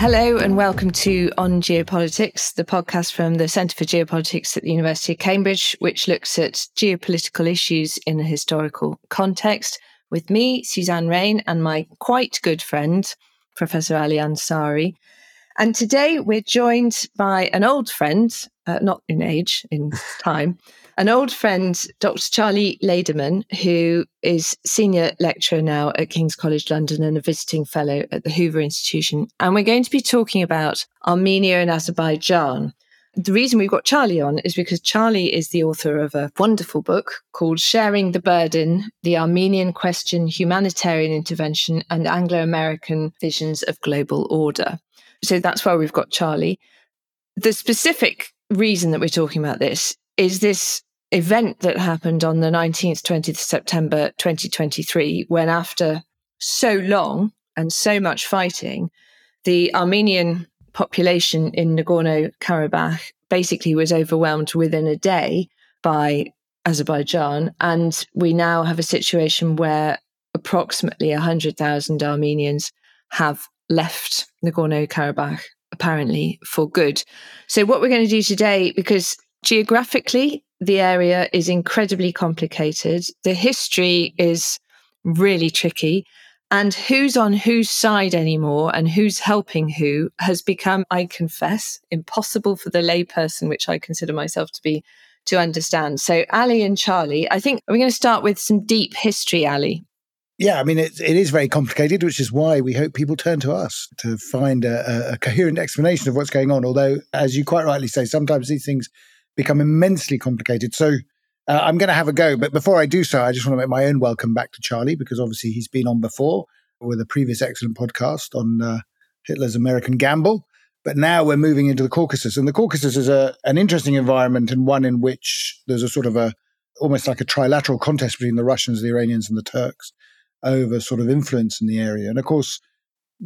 Hello and welcome to On Geopolitics, the podcast from the Centre for Geopolitics at the University of Cambridge, which looks at geopolitical issues in a historical context. With me, Suzanne Raine, and my quite good friend, Professor Ali Ansari. And today we're joined by an old friend, uh, not in age, in time, an old friend, Dr. Charlie Laderman, who is senior lecturer now at King's College London and a visiting fellow at the Hoover Institution. And we're going to be talking about Armenia and Azerbaijan. The reason we've got Charlie on is because Charlie is the author of a wonderful book called Sharing the Burden The Armenian Question, Humanitarian Intervention, and Anglo American Visions of Global Order. So that's why we've got Charlie. The specific reason that we're talking about this is this event that happened on the 19th, 20th September 2023, when after so long and so much fighting, the Armenian population in Nagorno Karabakh basically was overwhelmed within a day by Azerbaijan. And we now have a situation where approximately 100,000 Armenians have left Nagorno Karabakh, apparently for good. So, what we're going to do today, because geographically, the area is incredibly complicated. The history is really tricky. And who's on whose side anymore and who's helping who has become, I confess, impossible for the layperson, which I consider myself to be, to understand. So, Ali and Charlie, I think we're going to start with some deep history, Ali. Yeah, I mean, it, it is very complicated, which is why we hope people turn to us to find a, a coherent explanation of what's going on. Although, as you quite rightly say, sometimes these things become immensely complicated. So uh, I'm going to have a go. But before I do so, I just want to make my own welcome back to Charlie because obviously he's been on before with a previous excellent podcast on uh, Hitler's American Gamble. But now we're moving into the Caucasus. And the Caucasus is a, an interesting environment and one in which there's a sort of a almost like a trilateral contest between the Russians, the Iranians, and the Turks over sort of influence in the area. And of course,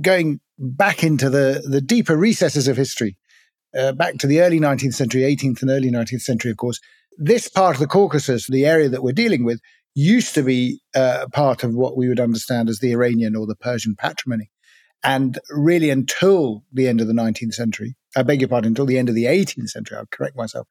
going back into the, the deeper recesses of history, uh, back to the early 19th century, 18th and early 19th century, of course, this part of the Caucasus, the area that we're dealing with, used to be uh, part of what we would understand as the Iranian or the Persian patrimony. And really, until the end of the 19th century, I beg your pardon, until the end of the 18th century, I'll correct myself,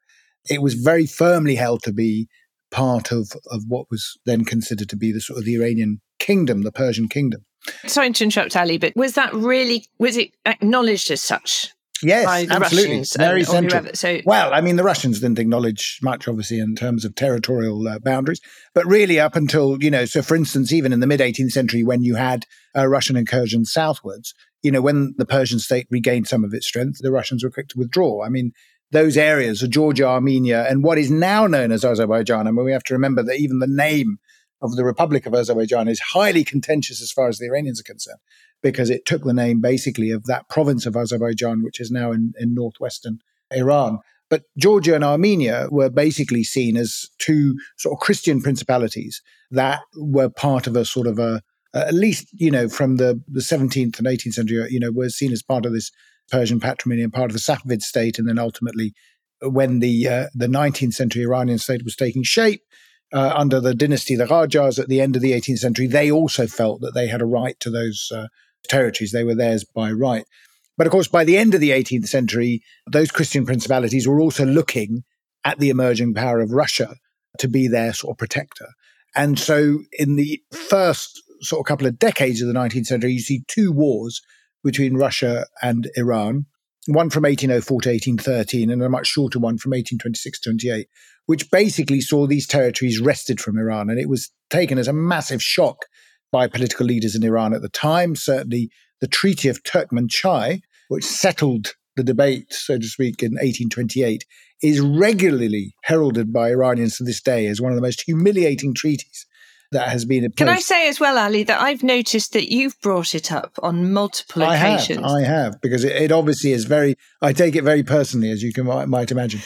it was very firmly held to be part of, of what was then considered to be the sort of the Iranian kingdom, the Persian kingdom. Sorry to interrupt, Ali, but was that really, was it acknowledged as such Yes, absolutely. Russians Very central. So, well, I mean, the Russians didn't acknowledge much, obviously, in terms of territorial uh, boundaries, but really up until, you know, so for instance, even in the mid 18th century, when you had uh, Russian incursions southwards, you know, when the Persian state regained some of its strength, the Russians were quick to withdraw. I mean, those areas, of Georgia, Armenia, and what is now known as Azerbaijan. I mean, we have to remember that even the name of the Republic of Azerbaijan is highly contentious as far as the Iranians are concerned because it took the name basically of that province of Azerbaijan, which is now in, in northwestern Iran. But Georgia and Armenia were basically seen as two sort of Christian principalities that were part of a sort of a, at least, you know, from the, the 17th and 18th century, you know, were seen as part of this Persian patrimony and part of the Safavid state. And then ultimately, when the, uh, the 19th century Iranian state was taking shape, uh, under the dynasty, the Qajars at the end of the 18th century, they also felt that they had a right to those uh, territories. They were theirs by right. But of course, by the end of the 18th century, those Christian principalities were also looking at the emerging power of Russia to be their sort of protector. And so, in the first sort of couple of decades of the 19th century, you see two wars between Russia and Iran, one from 1804 to 1813, and a much shorter one from 1826 to 28, which basically saw these territories wrested from Iran. And it was taken as a massive shock by political leaders in Iran at the time. Certainly, the Treaty of Turkmenchai, which settled the debate, so to speak, in 1828, is regularly heralded by Iranians to this day as one of the most humiliating treaties that has been. Can I say as well, Ali, that I've noticed that you've brought it up on multiple I occasions. Have, I have, because it, it, obviously is very. I take it very personally, as you can might imagine.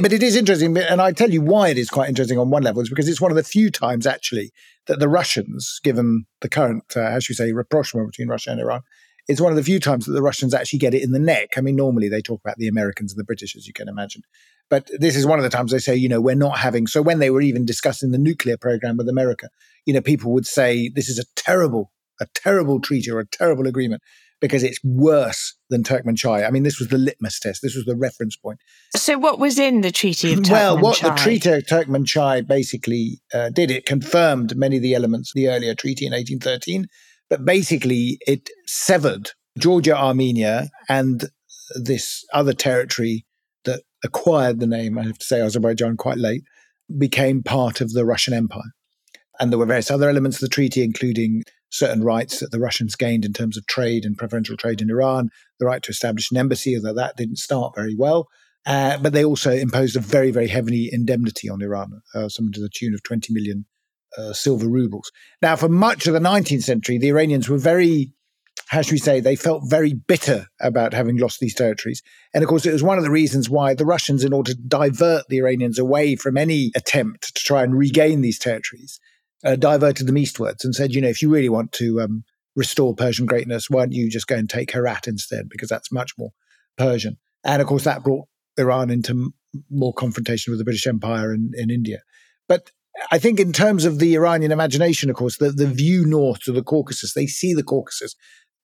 But it is interesting, and I tell you why it is quite interesting on one level, is because it's one of the few times actually that the Russians, given the current, uh, as you say, rapprochement between Russia and Iran, it's one of the few times that the Russians actually get it in the neck. I mean, normally they talk about the Americans and the British, as you can imagine. But this is one of the times they say, you know, we're not having. So when they were even discussing the nuclear program with America, you know, people would say, this is a terrible, a terrible treaty or a terrible agreement because it's worse than Turkmenchai. I mean, this was the litmus test. This was the reference point. So, what was in the Treaty of Turkmenchai? Well, what the Treaty of Turkmenchai basically uh, did, it confirmed many of the elements of the earlier treaty in 1813, but basically it severed Georgia, Armenia, and this other territory that acquired the name, I have to say, Azerbaijan quite late, became part of the Russian Empire. And there were various other elements of the treaty, including certain rights that the Russians gained in terms of trade and preferential trade in Iran, the right to establish an embassy, although that didn't start very well. Uh, but they also imposed a very, very heavy indemnity on Iran, uh, something to the tune of 20 million uh, silver rubles. Now, for much of the 19th century, the Iranians were very, how should we say, they felt very bitter about having lost these territories. And of course, it was one of the reasons why the Russians, in order to divert the Iranians away from any attempt to try and regain these territories, uh, diverted them eastwards and said, you know, if you really want to um, restore Persian greatness, why don't you just go and take Herat instead? Because that's much more Persian. And of course, that brought Iran into more confrontation with the British Empire in, in India. But I think in terms of the Iranian imagination, of course, the, the view north to the Caucasus, they see the Caucasus,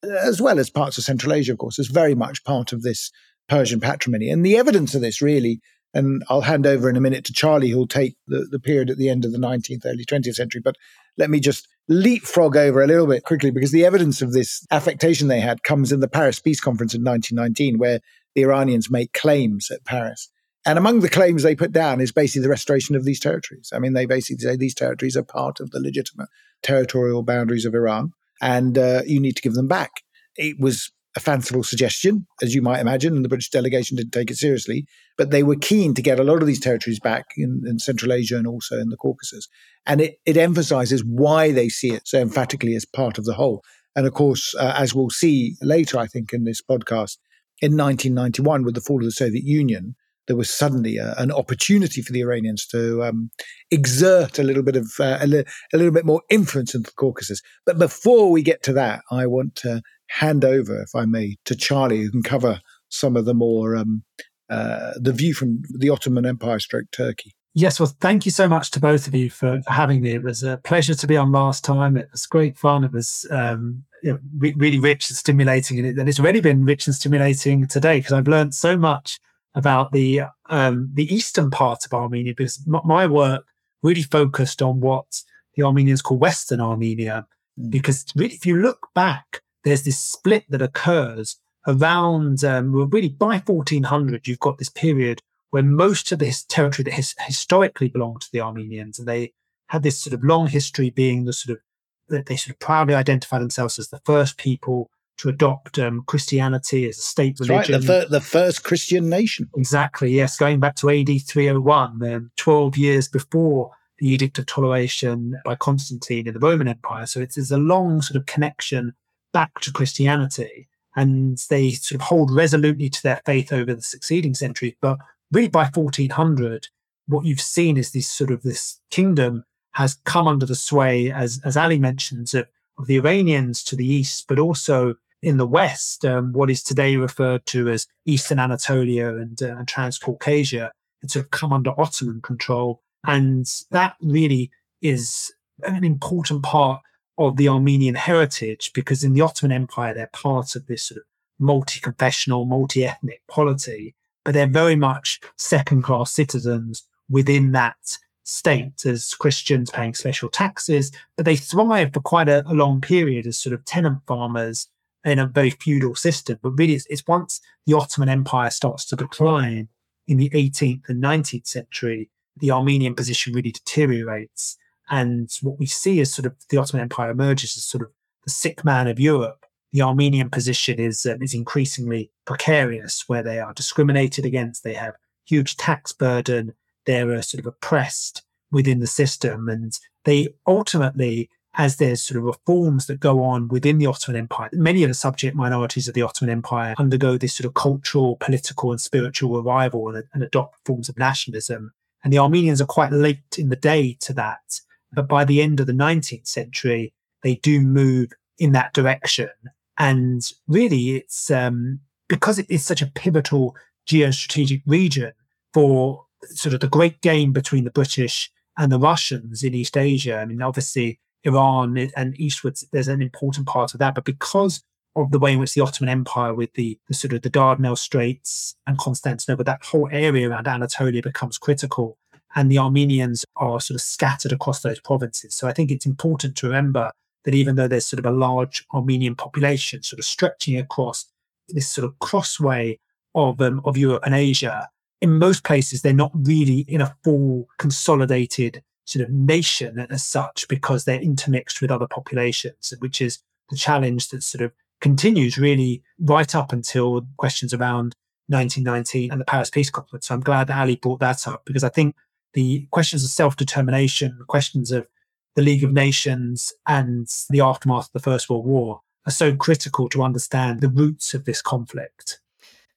as well as parts of Central Asia, of course, as very much part of this Persian patrimony. And the evidence of this really and I'll hand over in a minute to Charlie, who'll take the, the period at the end of the 19th, early 20th century. But let me just leapfrog over a little bit quickly because the evidence of this affectation they had comes in the Paris Peace Conference in 1919, where the Iranians make claims at Paris. And among the claims they put down is basically the restoration of these territories. I mean, they basically say these territories are part of the legitimate territorial boundaries of Iran and uh, you need to give them back. It was a fanciful suggestion, as you might imagine, and the British delegation didn't take it seriously. But they were keen to get a lot of these territories back in, in Central Asia and also in the Caucasus. And it, it, emphasizes why they see it so emphatically as part of the whole. And of course, uh, as we'll see later, I think, in this podcast, in 1991, with the fall of the Soviet Union, there was suddenly a, an opportunity for the Iranians to um, exert a little bit of uh, a, li- a, little bit more influence in the Caucasus. But before we get to that, I want to hand over, if I may, to Charlie, who can cover some of the more um, uh, the view from the Ottoman Empire stroke Turkey. Yes, well, thank you so much to both of you for having me. It was a pleasure to be on last time. It was great fun. It was um, you know, re- really rich and stimulating, and, it, and, it's already been rich and stimulating today because I've learned so much about the um, the eastern part of Armenia because m- my work really focused on what the Armenians call Western Armenia. Mm. Because really, if you look back there's this split that occurs around, um, really by 1400, you've got this period where most of this territory that has historically belonged to the Armenians, and they had this sort of long history being the sort of, that they sort of proudly identify themselves as the first people to adopt um, Christianity as a state That's religion. Right, the, fir- the, first Christian nation. Exactly, yes, going back to AD 301, um, 12 years before the Edict of Toleration by Constantine in the Roman Empire. So it's, it's a long sort of connection back to Christianity and they sort of hold resolutely to their faith over the succeeding centuries. But really by 1400, what you've seen is this sort of this kingdom has come under the sway, as, as Ali mentions, of, of the Iranians to the east, but also in the west, um, what is today referred to as Eastern Anatolia and, uh, and Transcaucasia, had sort of come under Ottoman control. And that really is an important part of the Armenian heritage because in the Ottoman Empire, they're part of this sort of multi confessional, multi ethnic polity, but they're very much second class citizens within that state as Christians paying special taxes, but they thrive for quite a, a, long period as sort of tenant farmers in a very feudal system. But really, it's, it's once the Ottoman Empire starts to decline in the 18th and 19th century, the Armenian position really deteriorates. And what we see is sort of the Ottoman Empire emerges as sort of the sick man of Europe. The Armenian position is um, is increasingly precarious, where they are discriminated against. They have huge tax burden. They're uh, sort of oppressed within the system, and they ultimately, as there's sort of reforms that go on within the Ottoman Empire, many of the subject minorities of the Ottoman Empire undergo this sort of cultural, political, and spiritual revival and, and adopt forms of nationalism. And the Armenians are quite late in the day to that. But by the end of the 19th century, they do move in that direction. And really, it's um, because it is such a pivotal geostrategic region for sort of the great game between the British and the Russians in East Asia. I mean, obviously, Iran and eastwards, there's an important part of that. But because of the way in which the Ottoman Empire, with the, the sort of the Dardanelles Straits and Constantinople, that whole area around Anatolia becomes critical. And the Armenians are sort of scattered across those provinces. So I think it's important to remember that even though there's sort of a large Armenian population sort of stretching across this sort of crossway of um, of Europe and Asia, in most places they're not really in a full consolidated sort of nation as such because they're intermixed with other populations, which is the challenge that sort of continues really right up until questions around 1919 and the Paris Peace Conference. So I'm glad that Ali brought that up because I think the questions of self determination, questions of the League of Nations and the aftermath of the First World War are so critical to understand the roots of this conflict.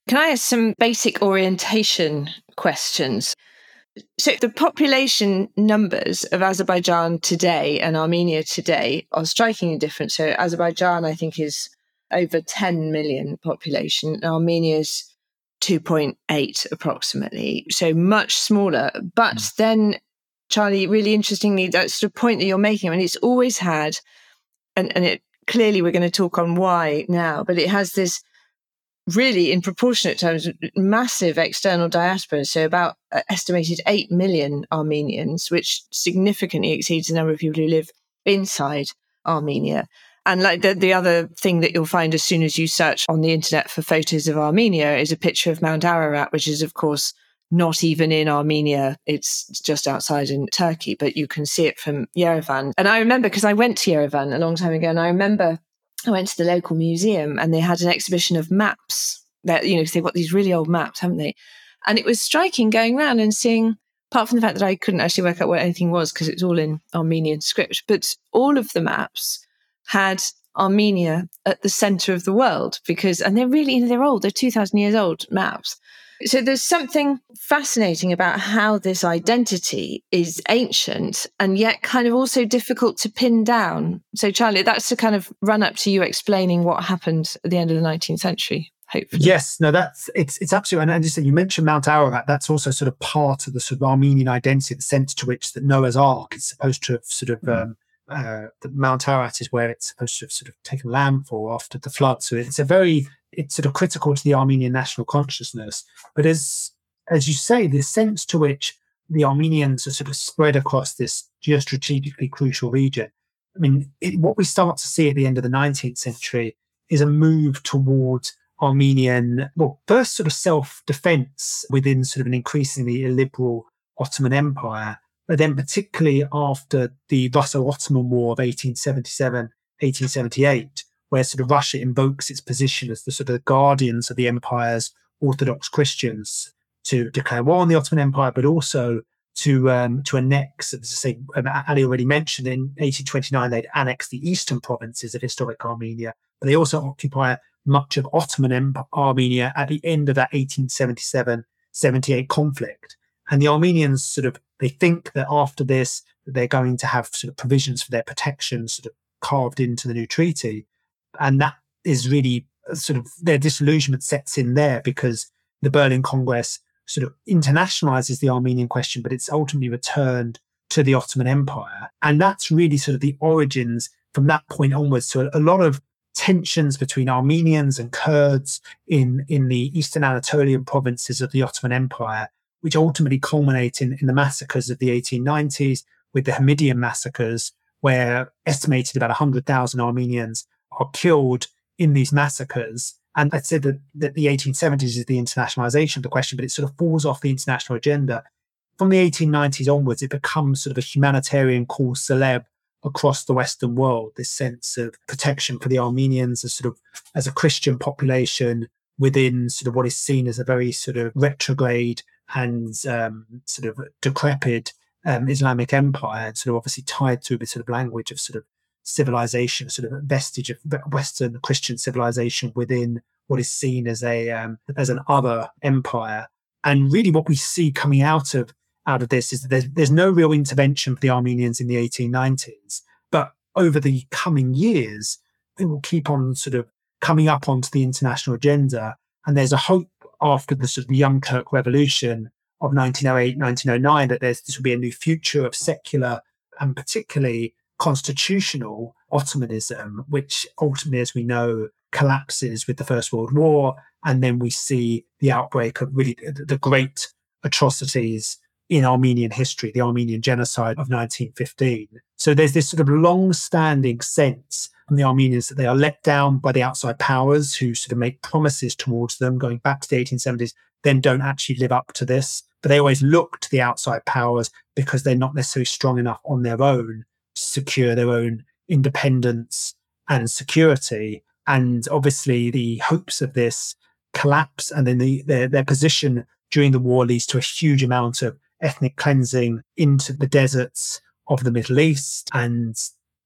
Can I ask some basic orientation questions? So, the population numbers of Azerbaijan today and Armenia today are strikingly different. So, Azerbaijan, I think, is over 10 million population, and Armenia's 2.8 approximately. So, much smaller. But mm. then, Charlie, really interestingly, that's the point that you're making. I mean, it's always had, and, and it clearly we're going to talk on why now, but it has this really, in proportionate terms, massive external diaspora. So, about uh, estimated 8 million Armenians, which significantly exceeds the number of people who live inside Armenia. And like the, the other thing that you'll find as soon as you search on the internet for photos of Armenia is a picture of Mount Ararat, which is, of course, not even in Armenia. It's just outside in Turkey, but you can see it from Yerevan. And I remember because I went to Yerevan a long time ago, and I remember I went to the local museum and they had an exhibition of maps that, you know, they've got these really old maps, haven't they? And it was striking going around and seeing, apart from the fact that I couldn't actually work out what anything was because it's all in Armenian script, but all of the maps had Armenia at the center of the world because, and they're really, you know, they're old, they're 2000 years old maps. So there's something fascinating about how this identity is ancient and yet kind of also difficult to pin down. So Charlie, that's to kind of run up to you explaining what happened at the end of the 19th century. Hopefully. Yes, no, that's it's it's absolutely, and as you mentioned Mount Ararat. That's also sort of part of the sort of Armenian identity, the sense to which that Noah's Ark is supposed to have sort of mm. um, uh, the Mount Ararat is where it's supposed to have sort of taken landfall after the flood. So it's a very it's sort of critical to the Armenian national consciousness. But as as you say, the sense to which the Armenians are sort of spread across this geostrategically crucial region. I mean, it, what we start to see at the end of the 19th century is a move towards Armenian, well, first sort of self defense within sort of an increasingly illiberal Ottoman Empire, but then particularly after the Russo Ottoman War of 1877 1878, where sort of Russia invokes its position as the sort of guardians of the empire's Orthodox Christians to declare war on the Ottoman Empire, but also to um, to annex, as I say, um, Ali already mentioned, in 1829 they'd annexed the eastern provinces of historic Armenia, but they also occupy much of Ottoman Empire, Armenia at the end of that 1877-78 conflict. And the Armenians sort of they think that after this they're going to have sort of provisions for their protection sort of carved into the new treaty and that is really uh, sort of their disillusionment sets in there because the Berlin Congress sort of internationalizes the Armenian question, but it's ultimately returned to the Ottoman Empire. And that's really sort of the origins from that point onwards to a, a lot of tensions between Armenians and Kurds in, in the Eastern Anatolian provinces of the Ottoman Empire, which ultimately culminate in, in the massacres of the 1890s with the Hamidian massacres, where estimated about 100,000 Armenians are killed in these massacres. And I'd say that, that the 1870s is the internationalization of the question, but it sort of falls off the international agenda. From the 1890s onwards, it becomes sort of a humanitarian cause celeb across the Western world, this sense of protection for the Armenians as sort of as a Christian population within sort of what is seen as a very sort of retrograde and um, sort of decrepit um, Islamic empire, and sort of obviously tied to bit sort of language of sort of civilization, sort of vestige of Western Christian civilization within what is seen as a um, as an other empire. And really, what we see coming out of out of this is that there's, there's no real intervention for the Armenians in the 1890s, but over the coming years, it will keep on sort of coming up onto the international agenda. And there's a hope after the sort of the Young Turk Revolution of 1908, 1909 that there's this will be a new future of secular and particularly constitutional Ottomanism, which ultimately, as we know, collapses with the First World War. And then we see the outbreak of really the great atrocities in Armenian history, the Armenian genocide of 1915. So there's this sort of long standing sense from the Armenians that they are let down by the outside powers who sort of make promises towards them going back to the 1870s, then don't actually live up to this. But they always look to the outside powers because they're not necessarily strong enough on their own to secure their own independence and security. And obviously, the hopes of this collapse and then the, their, their position during the war leads to a huge amount of ethnic cleansing into the deserts of the Middle East. And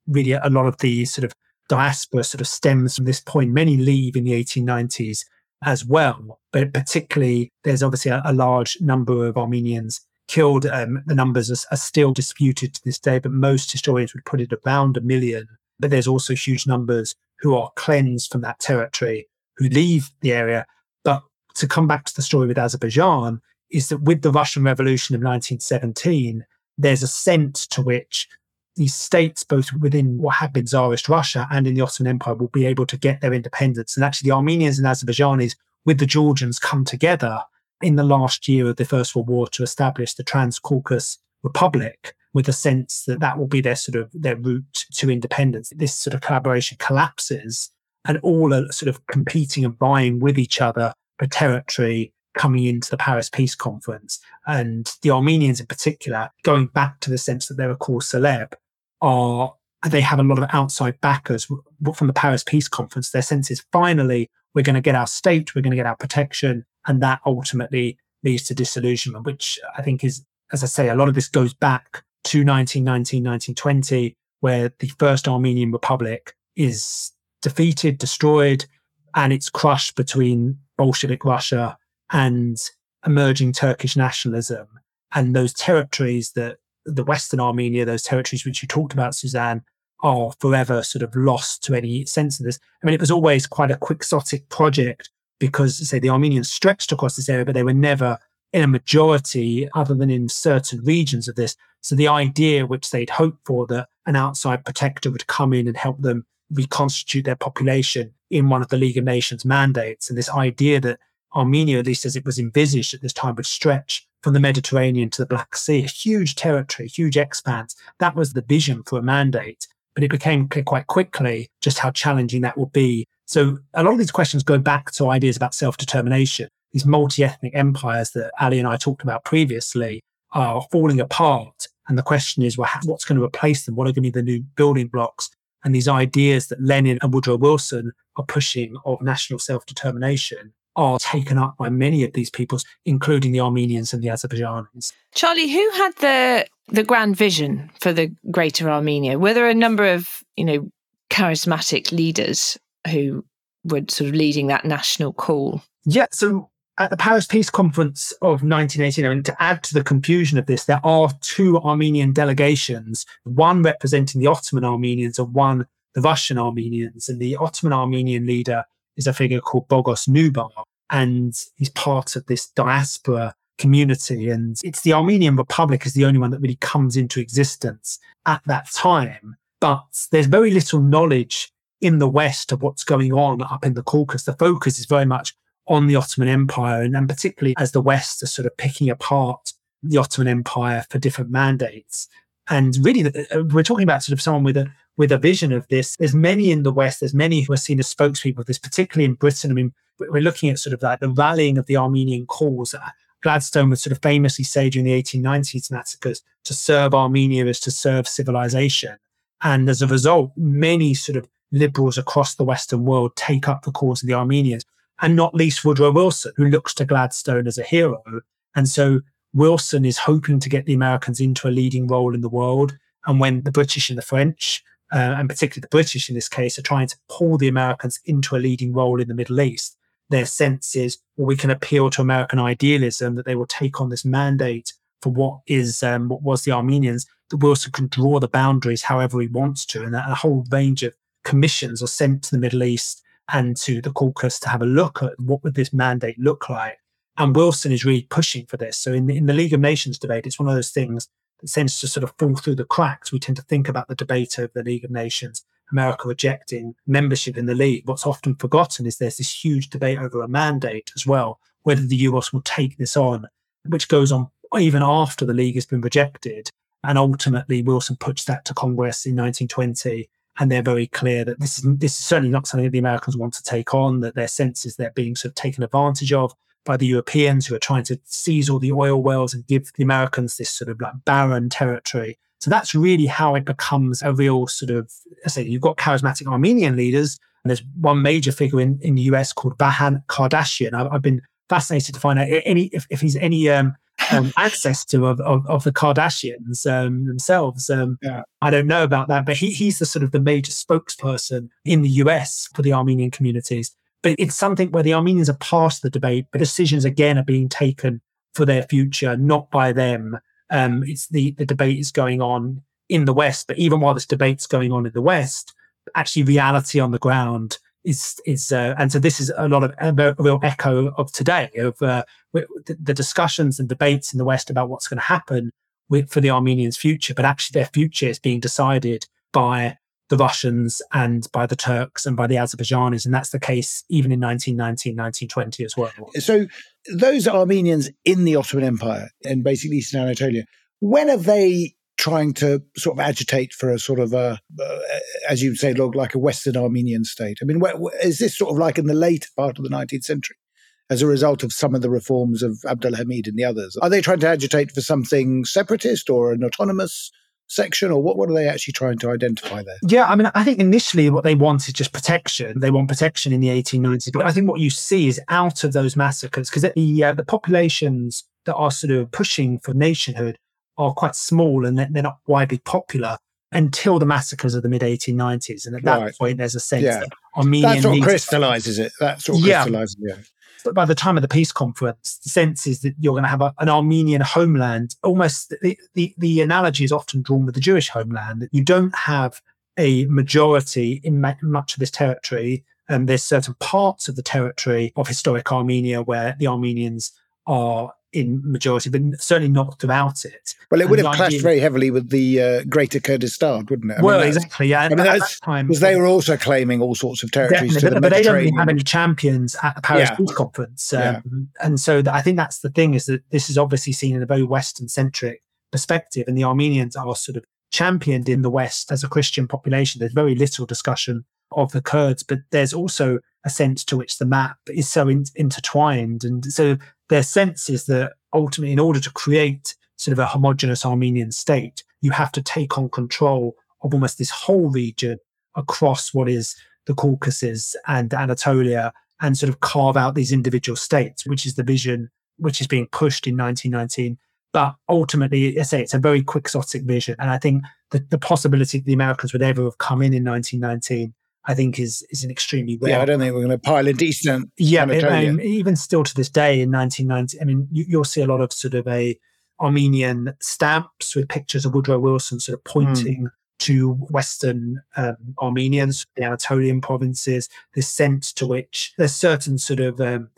really, a lot of the sort of diaspora sort of stems from this point. Many leave in the 1890s as well, but particularly there's obviously a, a large number of Armenians killed. Um, the numbers are, are, still disputed to this day, but most historians would put it around a million. But there's also huge numbers who are cleansed from that territory, who leave the area. But to come back to the story with Azerbaijan, is that with the Russian Revolution of 1917, there's a sense to which these states, both within what had been Tsarist Russia and in the Ottoman Empire, will be able to get their independence. And actually, the Armenians and Azerbaijanis, with the Georgians, come together in the last year of the First World War to establish the Transcaucasus Republic, with the sense that that will be their sort of their route to independence. This sort of collaboration collapses, and all are sort of competing and vying with each other for territory coming into the Paris Peace Conference. And the Armenians in particular, going back to the sense that they're a cause celeb, are they have a lot of outside backers from the Paris Peace Conference. Their sense is finally we're going to get our state, we're going to get our protection, and that ultimately leads to disillusionment, which I think is, as I say, a lot of this goes back to 1919, 1920, where the first Armenian Republic is defeated, destroyed, and it's crushed between Bolshevik Russia and emerging Turkish nationalism and those territories that the Western Armenia, those territories which you talked about, Suzanne, are forever sort of lost to any sense of this. I mean, it was always quite a quixotic project because, say, the Armenians stretched across this area, but they were never in a majority other than in certain regions of this. So the idea which they'd hoped for that an outside protector would come in and help them reconstitute their population in one of the League of Nations mandates, and this idea that Armenia, at least as it was envisaged at this time, would stretch from the Mediterranean to the Black Sea, a huge territory, huge expanse. That was the vision for a mandate. But it became clear quite quickly just how challenging that would be. So a lot of these questions go back to ideas about self determination. These multi ethnic empires that Ali and I talked about previously are falling apart. And the question is, well, what's going to replace them? What are going to be the new building blocks? And these ideas that Lenin and Woodrow Wilson are pushing of national self determination are taken up by many of these peoples, including the Armenians and the Azerbaijanis. Charlie, who had the the grand vision for the Greater Armenia? Were there a number of you know charismatic leaders who were sort of leading that national call? Yeah. So at the Paris Peace Conference of 1989, and to add to the confusion of this, there are two Armenian delegations, one representing the Ottoman Armenians and one the Russian Armenians. And the Ottoman Armenian leader is a figure called Bogos Nubar, and he's part of this diaspora community. And it's the Armenian Republic is the only one that really comes into existence at that time. But there's very little knowledge in the West of what's going on up in the Caucasus. The focus is very much on the Ottoman Empire, and, particularly as the West are sort of picking apart the Ottoman Empire for different mandates. And really, uh, we're talking about sort of someone with a with a vision of this. There's many in the West. There's many who are seen as spokespeople of this, particularly in Britain. I mean, we're looking at sort of like the rallying of the Armenian cause. Uh, Gladstone would sort of famously say during the 1890s massacres, to serve Armenia is to serve civilization. And as a result, many sort of liberals across the Western world take up the cause of the Armenians, and not least Woodrow Wilson, who looks to Gladstone as a hero. And so Wilson is hoping to get the Americans into a leading role in the world. And when the British and the French uh, and particularly the British in this case, are trying to pull the Americans into a leading role in the Middle East. Their sense is, well, we can appeal to American idealism that they will take on this mandate for what is um, what was the Armenians. That Wilson can draw the boundaries however he wants to, and that a whole range of commissions are sent to the Middle East and to the Caucasus to have a look at what would this mandate look like. And Wilson is really pushing for this. So in the, in the League of Nations debate, it's one of those things tends to sort of fall through the cracks. We tend to think about the debate of the League of Nations America rejecting membership in the League. What's often forgotten is there's this huge debate over a mandate as well, whether the US will take this on, which goes on even after the League has been rejected. And ultimately, Wilson puts that to Congress in 1920 and they're very clear that this is this is certainly not something that the Americans want to take on. That their sense is they're being sort of taken advantage of by the Europeans who are trying to seize all the oil wells and give the Americans this sort of like barren territory. So that's really how it becomes a real sort of, I say, you've got charismatic Armenian leaders, and there's one major figure in, in the US called Vahan Kardashian. I've, I've been fascinated to find out any if, if he's any um, um, ancestor of, of, of, the Kardashians um, themselves. Um, yeah. I don't know about that, but he, he's the sort of the major spokesperson in the US for the Armenian communities. But it's something where the Armenians are past the debate, but decisions again are being taken for their future, not by them. Um, it's the, the debate is going on in the West, but even while this debate's going on in the West, actually reality on the ground is is uh, and so this is a lot of a real echo of today of uh, the discussions and debates in the West about what's going to happen with, for the Armenians' future, but actually their future is being decided by the Russians and by the Turks and by the Azerbaijanis, and that's the case even in 1919, 1920 as well. So those Armenians in the Ottoman Empire and basically Eastern Anatolia, when are they trying to sort of agitate for a sort of a, uh, as you say, look like a Western Armenian state. I mean, is this sort of like in the late part of the 19th century? As a result of some of the reforms of Abdul Hamid and the others, are they trying to agitate for something separatist or an autonomous section, or what, what are they actually trying to identify there? Yeah, I mean, I think initially what they want is just protection. They want protection in the 1890s. But I think what you see is out of those massacres, because the, uh, the populations that are sort of pushing for nationhood are quite small and they're not widely popular until the massacres of the mid 1890s. And at that right. point, there's a sense yeah. that Armenian. That sort of crystallizes it. That sort of yeah. crystallizes it. But by the time of the peace conference, the sense is that you're going to have a, an Armenian homeland. Almost the, the, the analogy is often drawn with the Jewish homeland that you don't have a majority in ma- much of this territory. And there's certain parts of the territory of historic Armenia where the Armenians are in majority, but certainly not throughout it. Well, it would and have clashed very heavily with the uh, Greater Kurdistan, wouldn't it? I well, mean, exactly. Yeah, I mean, at that time because they were also claiming all sorts of territories, the but, they don't really have any champions at the Paris yeah. Peace Conference, um, yeah. and so I think that's the thing is that this is obviously seen in a very Western centric perspective, and the Armenians are sort of championed in the West as a Christian population. There's very little discussion of the Kurds, but there's also a sense to which the map is so in- intertwined, and so their sense is that ultimately, in order to create sort of a homogenous Armenian state, you have to take on control of almost this whole region across what is the Caucasus and Anatolia and sort of carve out these individual states, which is the vision which is being pushed in 1919. But ultimately, I say it's a very quixotic vision. And I think the, the possibility that the Americans would ever have come in in 1919 I think is is an extremely rare. Yeah, I don't think we're going to pile in decent. Yeah, I mean, even still to this day in 1990, I mean, you, will see a lot of sort of a Armenian stamps with pictures of Woodrow Wilson sort of hmm. pointing mm. to Western um, Armenians, the Anatolian provinces. This sense to which there's certain sort of um,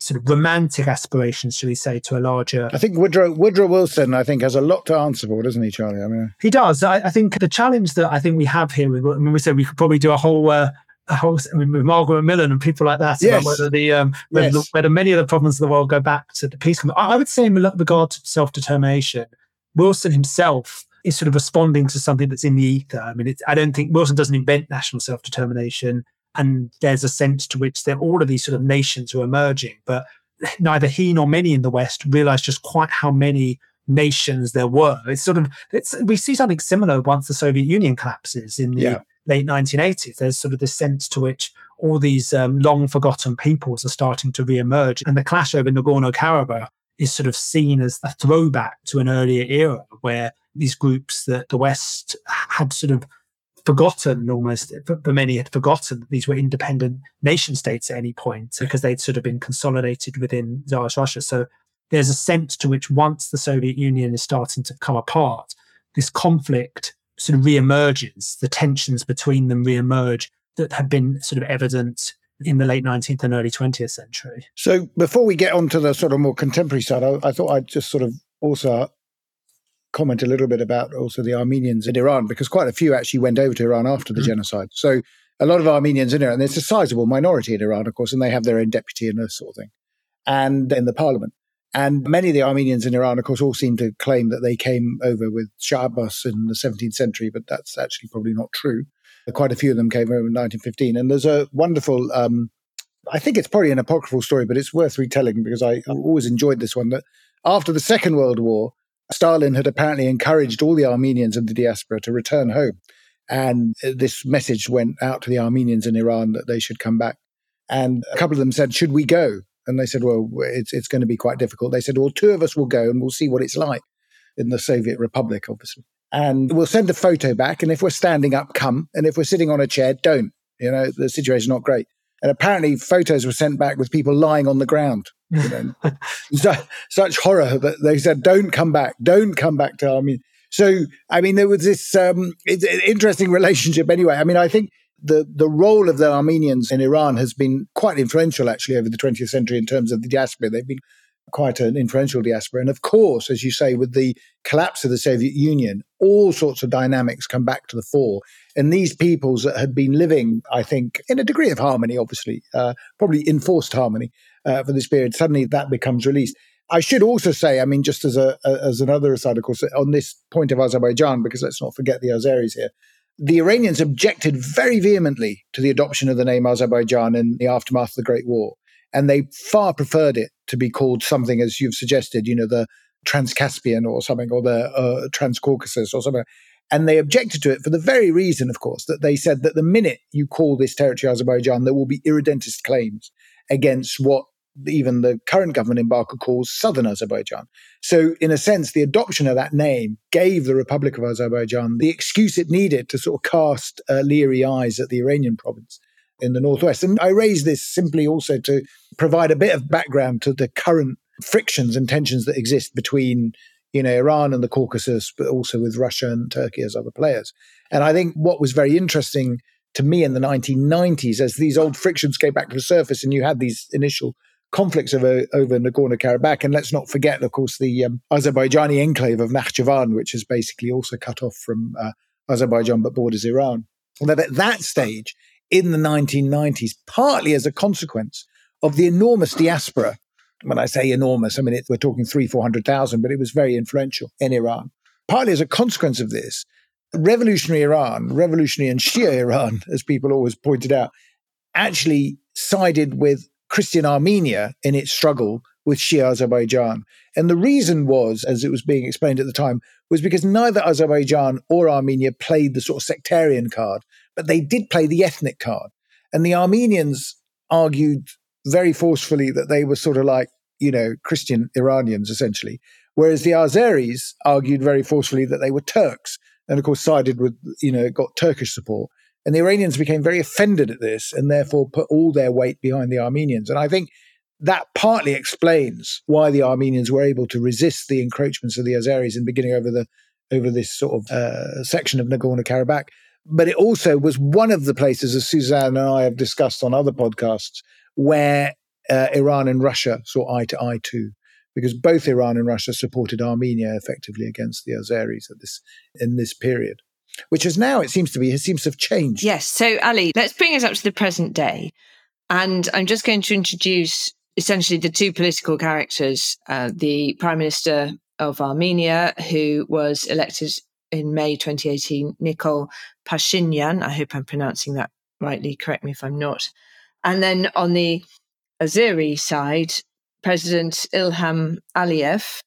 sort of romantic aspirations, shall we say, to a larger. I think Woodrow Woodrow Wilson, I think, has a lot to answer for, doesn't he, Charlie? I mean, he does. I, I think the challenge that I think we have here, I mean, we said we could probably do a whole. Uh, a whole, I mean, with Margaret MacMillan and people like that, yes. whether the um, whether, yes. whether many of the problems of the world go back to the peace. I, I would say, in regard to self determination, Wilson himself is sort of responding to something that's in the ether. I mean, I don't think Wilson doesn't invent national self determination and there's a sense to which that all of these sort of nations who are emerging, but neither he nor many in the West realized just quite how many nations there were. It's sort of it's we see something similar once the Soviet Union collapses in the yeah. late 1980s. There's sort of this sense to which all these um, long forgotten peoples are starting to re-emerge, and the clash over Nagorno Karabakh is sort of seen as a throwback to an earlier era where these groups that the West had sort of forgotten almost, for many had forgotten that these were independent nation states at any point because they'd sort of been consolidated within Tsarist Russia. So there's a sense to which once the Soviet Union is starting to come apart, this conflict sort of re-emerges, the tensions between them re-emerge that have been sort of evident in the late 19th and early 20th century. So before we get on to the sort of more contemporary side, I, I thought I'd just sort of also comment a little bit about also the Armenians in Iran, because quite a few actually went over to Iran after the mm. genocide. So a lot of Armenians in Iran, there's a sizable minority in Iran, of course, and they have their own deputy and this sort of thing, and in the parliament. And many of the Armenians in Iran, of course, all seem to claim that they came over with Shah Abbas in the 17th century, but that's actually probably not true. Quite a few of them came over in 1915. And there's a wonderful, um, I think it's probably an apocryphal story, but it's worth retelling because I always enjoyed this one that after the Second World War, Stalin had apparently encouraged all the Armenians in the diaspora to return home. And this message went out to the Armenians in Iran that they should come back. And a couple of them said, Should we go? And they said, Well, it's, it's going to be quite difficult. They said, Well, two of us will go and we'll see what it's like in the Soviet Republic, obviously. And we'll send a photo back. And if we're standing up, come. And if we're sitting on a chair, don't. You know, the situation's not great. And apparently, photos were sent back with people lying on the ground. You know, such horror that they said, "Don't come back, don't come back to Armenia." So, I mean, there was this um, interesting relationship. Anyway, I mean, I think the the role of the Armenians in Iran has been quite influential, actually, over the 20th century in terms of the diaspora. They've been quite an influential diaspora, and of course, as you say, with the collapse of the Soviet Union, all sorts of dynamics come back to the fore. And these peoples that had been living, I think, in a degree of harmony, obviously, uh, probably enforced harmony uh, for this period, suddenly that becomes released. I should also say, I mean, just as a as another aside, of course, on this point of Azerbaijan, because let's not forget the Azeris here. The Iranians objected very vehemently to the adoption of the name Azerbaijan in the aftermath of the Great War, and they far preferred it to be called something, as you've suggested, you know, the Transcaspian or something, or the uh, Transcaucasus or something. And they objected to it for the very reason, of course, that they said that the minute you call this territory Azerbaijan, there will be irredentist claims against what even the current government in Baku calls southern Azerbaijan. So, in a sense, the adoption of that name gave the Republic of Azerbaijan the excuse it needed to sort of cast uh, leery eyes at the Iranian province in the northwest. And I raise this simply also to provide a bit of background to the current frictions and tensions that exist between you know Iran and the Caucasus, but also with Russia and Turkey as other players. And I think what was very interesting to me in the 1990s, as these old frictions came back to the surface, and you had these initial conflicts over, over Nagorno Karabakh. And let's not forget, of course, the um, Azerbaijani enclave of Nakhchivan, which is basically also cut off from uh, Azerbaijan but borders Iran. That at that stage in the 1990s, partly as a consequence of the enormous diaspora. When I say enormous, I mean, it, we're talking three, 400,000, but it was very influential in Iran. Partly as a consequence of this, revolutionary Iran, revolutionary and Shia Iran, as people always pointed out, actually sided with Christian Armenia in its struggle with Shia Azerbaijan. And the reason was, as it was being explained at the time, was because neither Azerbaijan or Armenia played the sort of sectarian card, but they did play the ethnic card. And the Armenians argued very forcefully that they were sort of like, you know, Christian Iranians essentially, whereas the Azeris argued very forcefully that they were Turks and of course sided with, you know, got Turkish support. And the Iranians became very offended at this and therefore put all their weight behind the Armenians. And I think that partly explains why the Armenians were able to resist the encroachments of the Azeris in beginning over the over this sort of uh, section of Nagorno Karabakh. But it also was one of the places, as Suzanne and I have discussed on other podcasts, where uh, Iran and Russia saw eye to eye too, because both Iran and Russia supported Armenia effectively against the Azeris at this in this period which is now, it seems to be, it seems to have changed. Yes. So, Ali, let's bring us up to the present day. And I'm just going to introduce essentially the two political characters uh, the Prime Minister of Armenia, who was elected in May 2018, Nikol Pashinyan. I hope I'm pronouncing that rightly. Correct me if I'm not. And then on the Azeri side, President Ilham Aliyev,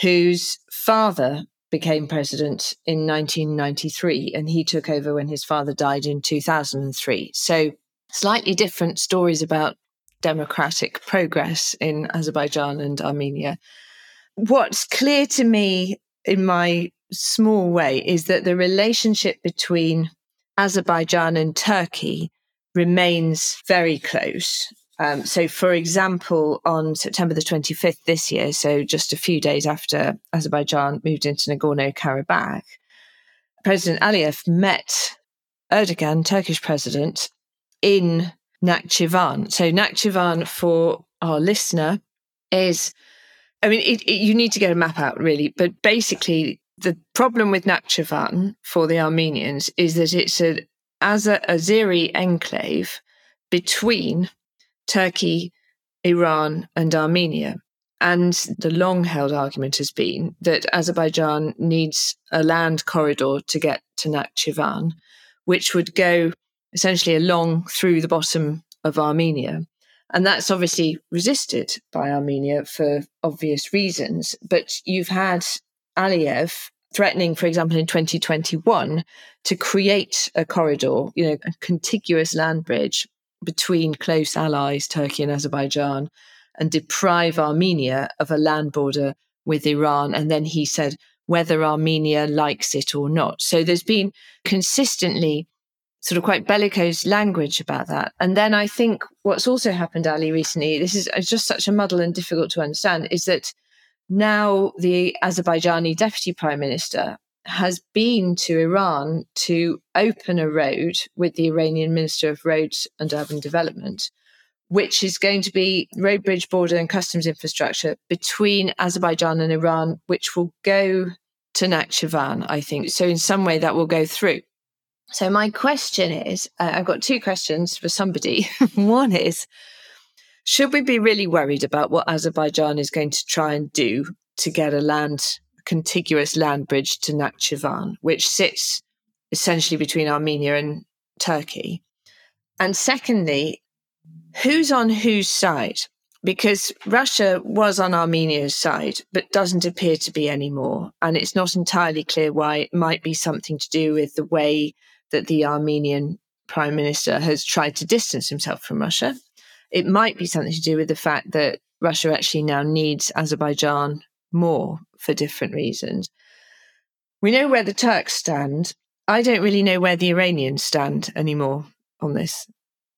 whose father became president in 1993 and he took over when his father died in 2003. So, slightly different stories about democratic progress in Azerbaijan and Armenia. What's clear to me in my small way is that the relationship between Azerbaijan and Turkey remains very close. Um, so, for example, on September the 25th this year, so just a few days after Azerbaijan moved into Nagorno Karabakh, President Aliyev met Erdogan, Turkish president, in Nakhchivan. So, Nakhchivan, for our listener, is I mean, it, it, you need to get a map out really, but basically, The problem with Nakhchivan for the Armenians is that it's a as a Azeri enclave between Turkey, Iran, and Armenia. And the long held argument has been that Azerbaijan needs a land corridor to get to Nakhchivan, which would go essentially along through the bottom of Armenia. And that's obviously resisted by Armenia for obvious reasons. But you've had Aliyev threatening, for example, in 2021 to create a corridor, you know, a contiguous land bridge between close allies, Turkey and Azerbaijan, and deprive Armenia of a land border with Iran. And then he said whether Armenia likes it or not. So there's been consistently sort of quite bellicose language about that. And then I think what's also happened, Ali, recently, this is just such a muddle and difficult to understand, is that now the Azerbaijani deputy prime minister has been to Iran to open a road with the Iranian Minister of Roads and Urban Development, which is going to be road, bridge, border, and customs infrastructure between Azerbaijan and Iran, which will go to Nakhchivan, I think. So, in some way, that will go through. So, my question is uh, I've got two questions for somebody. One is, should we be really worried about what Azerbaijan is going to try and do to get a land contiguous land bridge to Nakhchivan, which sits essentially between Armenia and Turkey? And secondly, who's on whose side? Because Russia was on Armenia's side, but doesn't appear to be anymore. And it's not entirely clear why. It might be something to do with the way that the Armenian prime minister has tried to distance himself from Russia. It might be something to do with the fact that Russia actually now needs Azerbaijan more for different reasons. We know where the Turks stand. I don't really know where the Iranians stand anymore on this.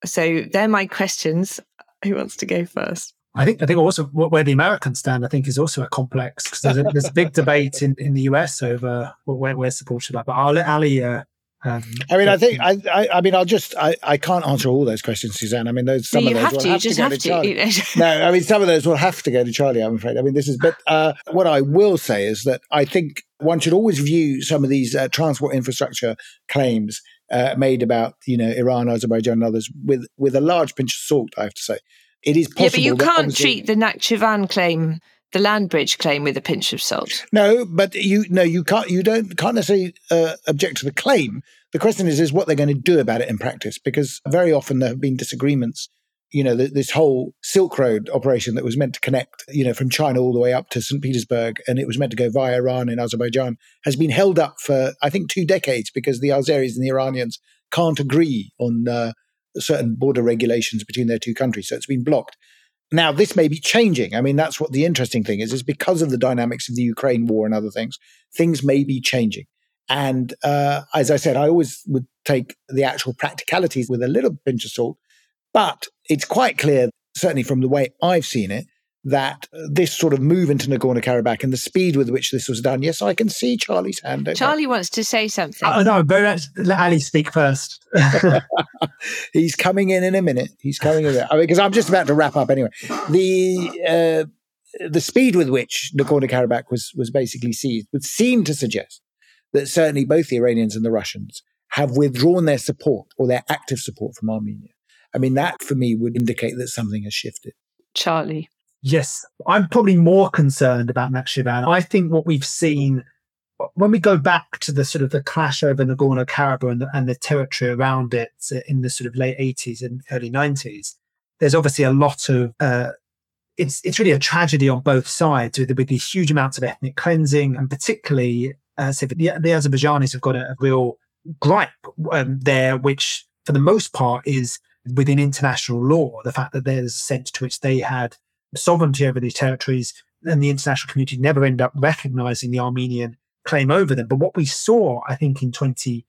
So they're my questions. Who wants to go first? I think I think also where the Americans stand, I think, is also a complex because there's, there's, a big debate in, in the US over where, where support should lie. But I'll let Ali uh, um, I mean, I think I, I, I, mean, I'll just I, I can't answer all those questions, Suzanne. I mean, those some of those have will to, have to go to. to Charlie. no, I mean, some of those will have to go to Charlie. I'm afraid. I mean, this is. But uh, what I will say is that I think one should always view some of these uh, transport infrastructure claims uh, made about you know Iran, Azerbaijan, and others with with a large pinch of salt. I have to say, it is possible. Yeah, but you can't treat the Nakhchivan claim the land bridge claim with a pinch of salt. No, but you no, you can't. You don't can't necessarily uh, object to the claim. The question is, is what they're going to do about it in practice, because very often there have been disagreements. You know, this whole Silk Road operation that was meant to connect, you know, from China all the way up to St. Petersburg, and it was meant to go via Iran and Azerbaijan, has been held up for I think two decades because the Azeris and the Iranians can't agree on uh, certain border regulations between their two countries. So it's been blocked. Now, this may be changing. I mean, that's what the interesting thing is, is because of the dynamics of the Ukraine war and other things, things may be changing. And uh, as I said, I always would take the actual practicalities with a little pinch of salt. But it's quite clear, certainly from the way I've seen it, that this sort of move into Nagorno Karabakh and the speed with which this was done. Yes, I can see Charlie's hand. Charlie wants to say something. Oh, no, very much. Let Ali speak first. He's coming in in a minute. He's coming in I mean, because I'm just about to wrap up anyway. The uh, the speed with which Nagorno Karabakh was was basically seized would seem to suggest that certainly both the Iranians and the Russians have withdrawn their support or their active support from Armenia. I mean, that for me would indicate that something has shifted. Charlie. Yes, I'm probably more concerned about Nakhchivan. I think what we've seen when we go back to the sort of the clash over Nagorno Karabakh and the, and the territory around it in the sort of late 80s and early 90s, there's obviously a lot of uh, it's it's really a tragedy on both sides with, with these huge amounts of ethnic cleansing and particularly uh, so the, the Azerbaijanis have got a, a real gripe um, there, which for the most part is within international law. The fact that there's a sense to which they had sovereignty over these territories, and the international community never end up recognizing the Armenian claim over them. But what we saw, I think, in 2020,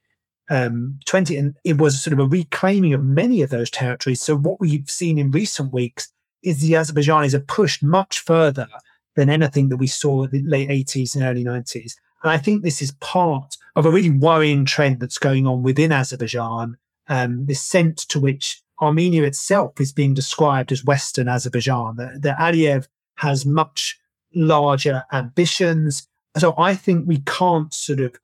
um, and it was sort of a reclaiming of many of those territories. So what we've seen in recent weeks is the Azerbaijanis have pushed much further than anything that we saw in the late 80s and early 90s. And I think this is part of a really worrying trend that's going on within Azerbaijan, um, this sense to which Armenia itself is being described as Western Azerbaijan, that, that Aliyev has much larger ambitions, So I think we can't sort of,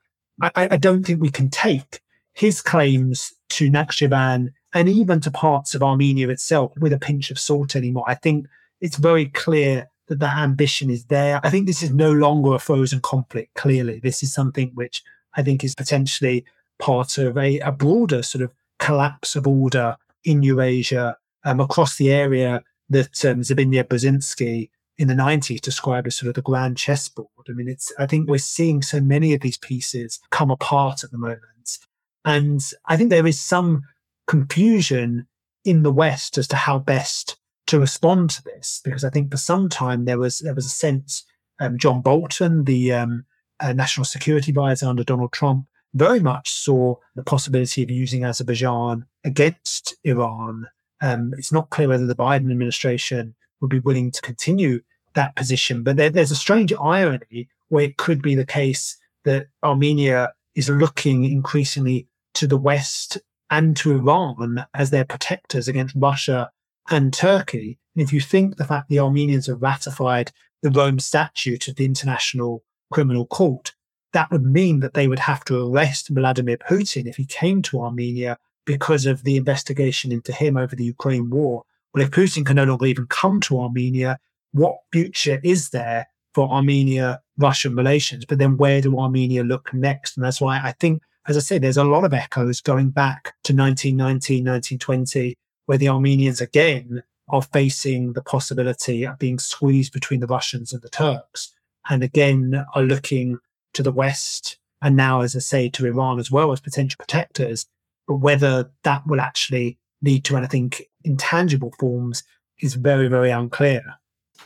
I, I don't think we can take his claims to Nakhchivan and even to parts of Armenia itself with a pinch of salt anymore. I think it's very clear that that ambition is there. I think this is no longer a frozen conflict, clearly. This is something which I think is potentially part of a, a broader sort of collapse of order in Eurasia um, across the area that um, Zbigniew Brzezinski in the 90s described as sort of the grand chessboard. I mean, it's, I think we're seeing so many of these pieces come apart at the moment. And I think there is some confusion in the West as to how best to respond to this, because I think for some time there was there was a sense um, John Bolton, the um, uh, national security advisor under Donald Trump, very much saw the possibility of using Azerbaijan against Iran. Um, it's not clear whether the Biden administration would be willing to continue that position, but there, there's a strange irony where it could be the case that Armenia is looking increasingly to the West and to Iran as their protectors against Russia and Turkey. And if you think the fact the Armenians have ratified the Rome Statute of the International Criminal Court, that would mean that they would have to arrest Vladimir Putin if he came to Armenia because of the investigation into him over the Ukraine war. Well, if Putin can no longer even come to Armenia, what future is there for Armenia Russian relations? But then where do Armenia look next? And that's why I think as I say, there's a lot of echoes going back to 1919, 1920, where the Armenians again are facing the possibility of being squeezed between the Russians and the Turks. And again, are looking to the West and now, as I say, to Iran as well as potential protectors. But whether that will actually lead to anything in tangible forms is very, very unclear.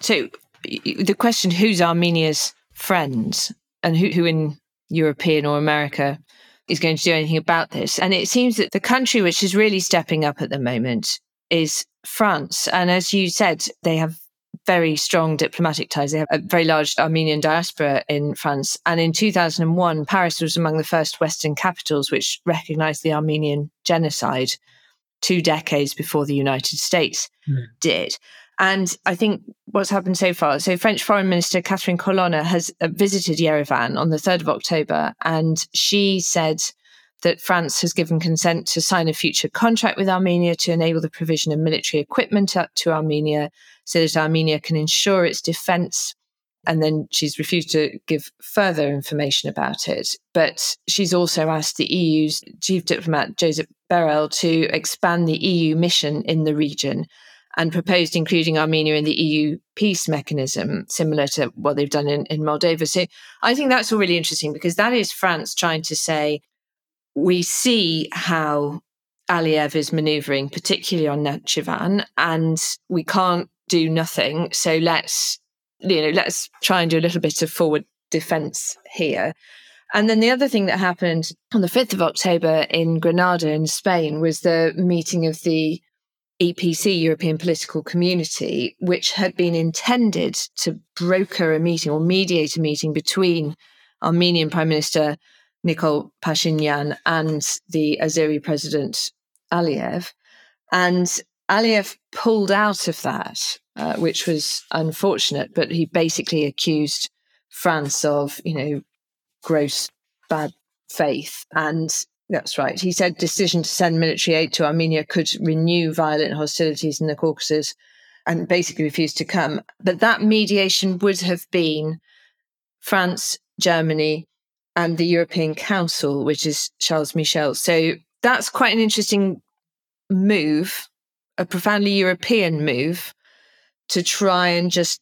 So the question who's Armenia's friends and who, who in European or America is going to do anything about this. And it seems that the country which is really stepping up at the moment is France. And as you said, they have very strong diplomatic ties. They have a very large Armenian diaspora in France. And in 2001, Paris was among the first Western capitals which recognized the Armenian genocide two decades before the United States mm. did. And I think what's happened so far, so French Foreign Minister Catherine Colonna has uh, visited Yerevan on the 3rd of October, and she said that France has given consent to sign a future contract with Armenia to enable the provision of military equipment up to Armenia so that Armenia can ensure its defense. And then she's refused to give further information about it. But she's also asked the EU's chief diplomat, Josep Borrell, to expand the EU mission in the region and proposed including Armenia in the EU peace mechanism, similar to what they've done in, in Moldova. So I think that's all really interesting because that is France trying to say, we see how Aliyev is maneuvering, particularly on Nakhchivan, and we can't do nothing. So let's, you know, let's try and do a little bit of forward defense here. And then the other thing that happened on the 5th of October in Granada in Spain was the meeting of the EPC, European Political Community, which had been intended to broker a meeting or mediate a meeting between Armenian Prime Minister Nikol Pashinyan and the Azeri President Aliyev. And Aliyev pulled out of that, uh, which was unfortunate, but he basically accused France of, you know, gross bad faith and that's right. He said decision to send military aid to Armenia could renew violent hostilities in the Caucasus and basically refused to come. But that mediation would have been France, Germany, and the European Council, which is Charles Michel. So that's quite an interesting move, a profoundly European move to try and just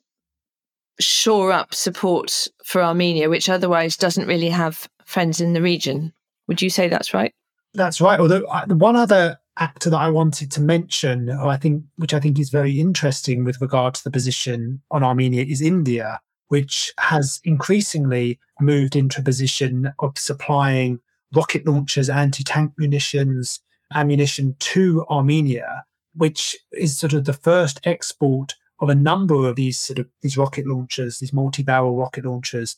shore up support for Armenia, which otherwise doesn't really have friends in the region. Would you say that's right? That's right. Although uh, one other actor that I wanted to mention, I think, which I think is very interesting with regard to the position on Armenia, is India, which has increasingly moved into a position of supplying rocket launchers, anti-tank munitions, ammunition to Armenia, which is sort of the first export of a number of these sort of these rocket launchers, these multi-barrel rocket launchers.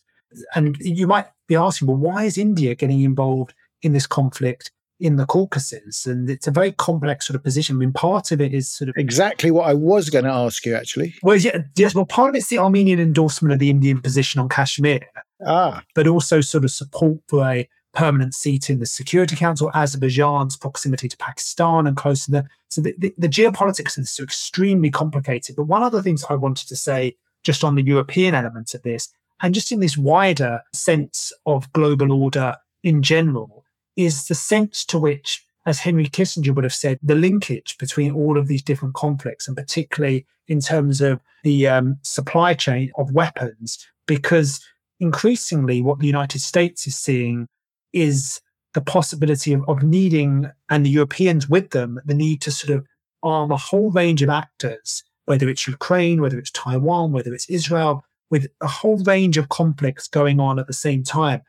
And you might be asking, well, why is India getting involved in this conflict in the Caucasus? And it's a very complex sort of position. I mean, part of it is sort of exactly what I was going to ask you, actually. Well, yeah, yes. Well, part of it's the Armenian endorsement of the Indian position on Kashmir, ah. but also sort of support for a permanent seat in the Security Council, Azerbaijan's proximity to Pakistan and close to the. So the, the, the geopolitics are extremely complicated. But one other thing I wanted to say just on the European element of this, and just in this wider sense of global order in general, is the sense to which, as Henry Kissinger would have said, the linkage between all of these different conflicts, and particularly in terms of the um, supply chain of weapons, because increasingly what the United States is seeing is the possibility of, of needing, and the Europeans with them, the need to sort of arm a whole range of actors, whether it's Ukraine, whether it's Taiwan, whether it's Israel, with a whole range of conflicts going on at the same time.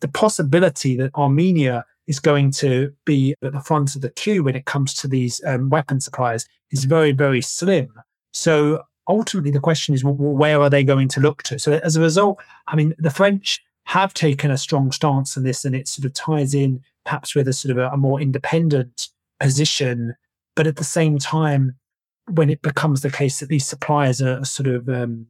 The possibility that Armenia is going to be at the front of the queue when it comes to these um, weapon supplies is very, very slim. So ultimately, the question is, well, where are they going to look to? So as a result, I mean, the French have taken a strong stance on this, and it sort of ties in perhaps with a sort of a, a more independent position. But at the same time, when it becomes the case that these suppliers are sort of um,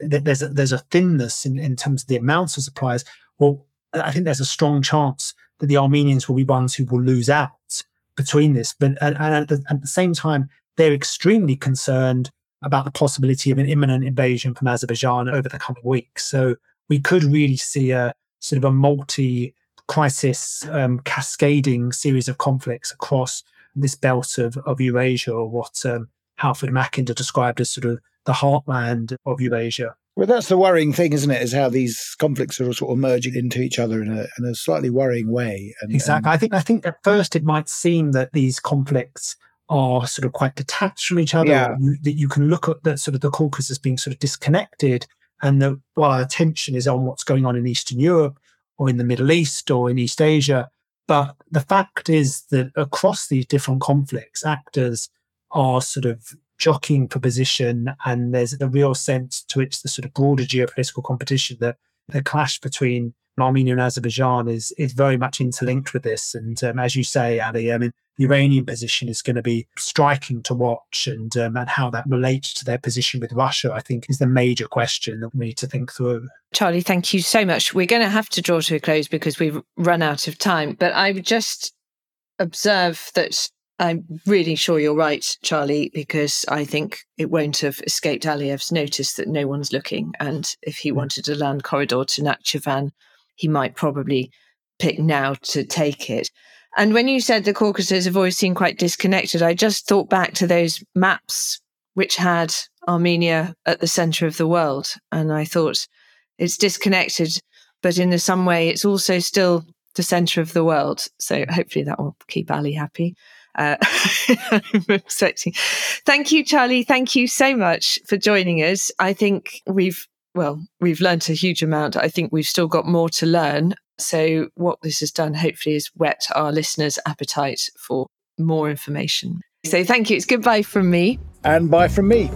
there's a, there's a thinness in, in terms of the amounts of suppliers. Well, I think there's a strong chance that the Armenians will be ones who will lose out between this. But and, and at, the, at the same time, they're extremely concerned about the possibility of an imminent invasion from Azerbaijan over the coming weeks. So we could really see a sort of a multi crisis um, cascading series of conflicts across this belt of, of Eurasia, or what um, Halford Mackinder described as sort of the heartland of Eurasia. Well, that's the worrying thing, isn't it? Is how these conflicts are sort of merging into each other in a, in a slightly worrying way. And, exactly. And... I think I think at first it might seem that these conflicts are sort of quite detached from each other. Yeah. You, that you can look at the sort of the Caucasus as being sort of disconnected and that while our attention is on what's going on in Eastern Europe or in the Middle East or in East Asia, but the fact is that across these different conflicts, actors are sort of jockeying for position, and there's a real sense to which the sort of broader geopolitical competition that the clash between Armenia and Azerbaijan is is very much interlinked with this. And um, as you say, Ali, I mean, the Iranian position is going to be striking to watch, and um, and how that relates to their position with Russia, I think, is the major question that we need to think through. Charlie, thank you so much. We're going to have to draw to a close because we've run out of time. But I would just observe that I'm really sure you're right, Charlie, because I think it won't have escaped Aliyev's notice that no one's looking. And if he hmm. wanted a land corridor to Nakhchivan, he might probably pick now to take it. And when you said the Caucasus have always seemed quite disconnected, I just thought back to those maps which had Armenia at the center of the world. And I thought it's disconnected, but in some way, it's also still the center of the world. So hopefully that will keep Ali happy. Uh. Thank you, Charlie. Thank you so much for joining us. I think we've well, we've learned a huge amount. I think we've still got more to learn. So, what this has done, hopefully, is whet our listeners' appetite for more information. So, thank you. It's goodbye from me. And bye from me.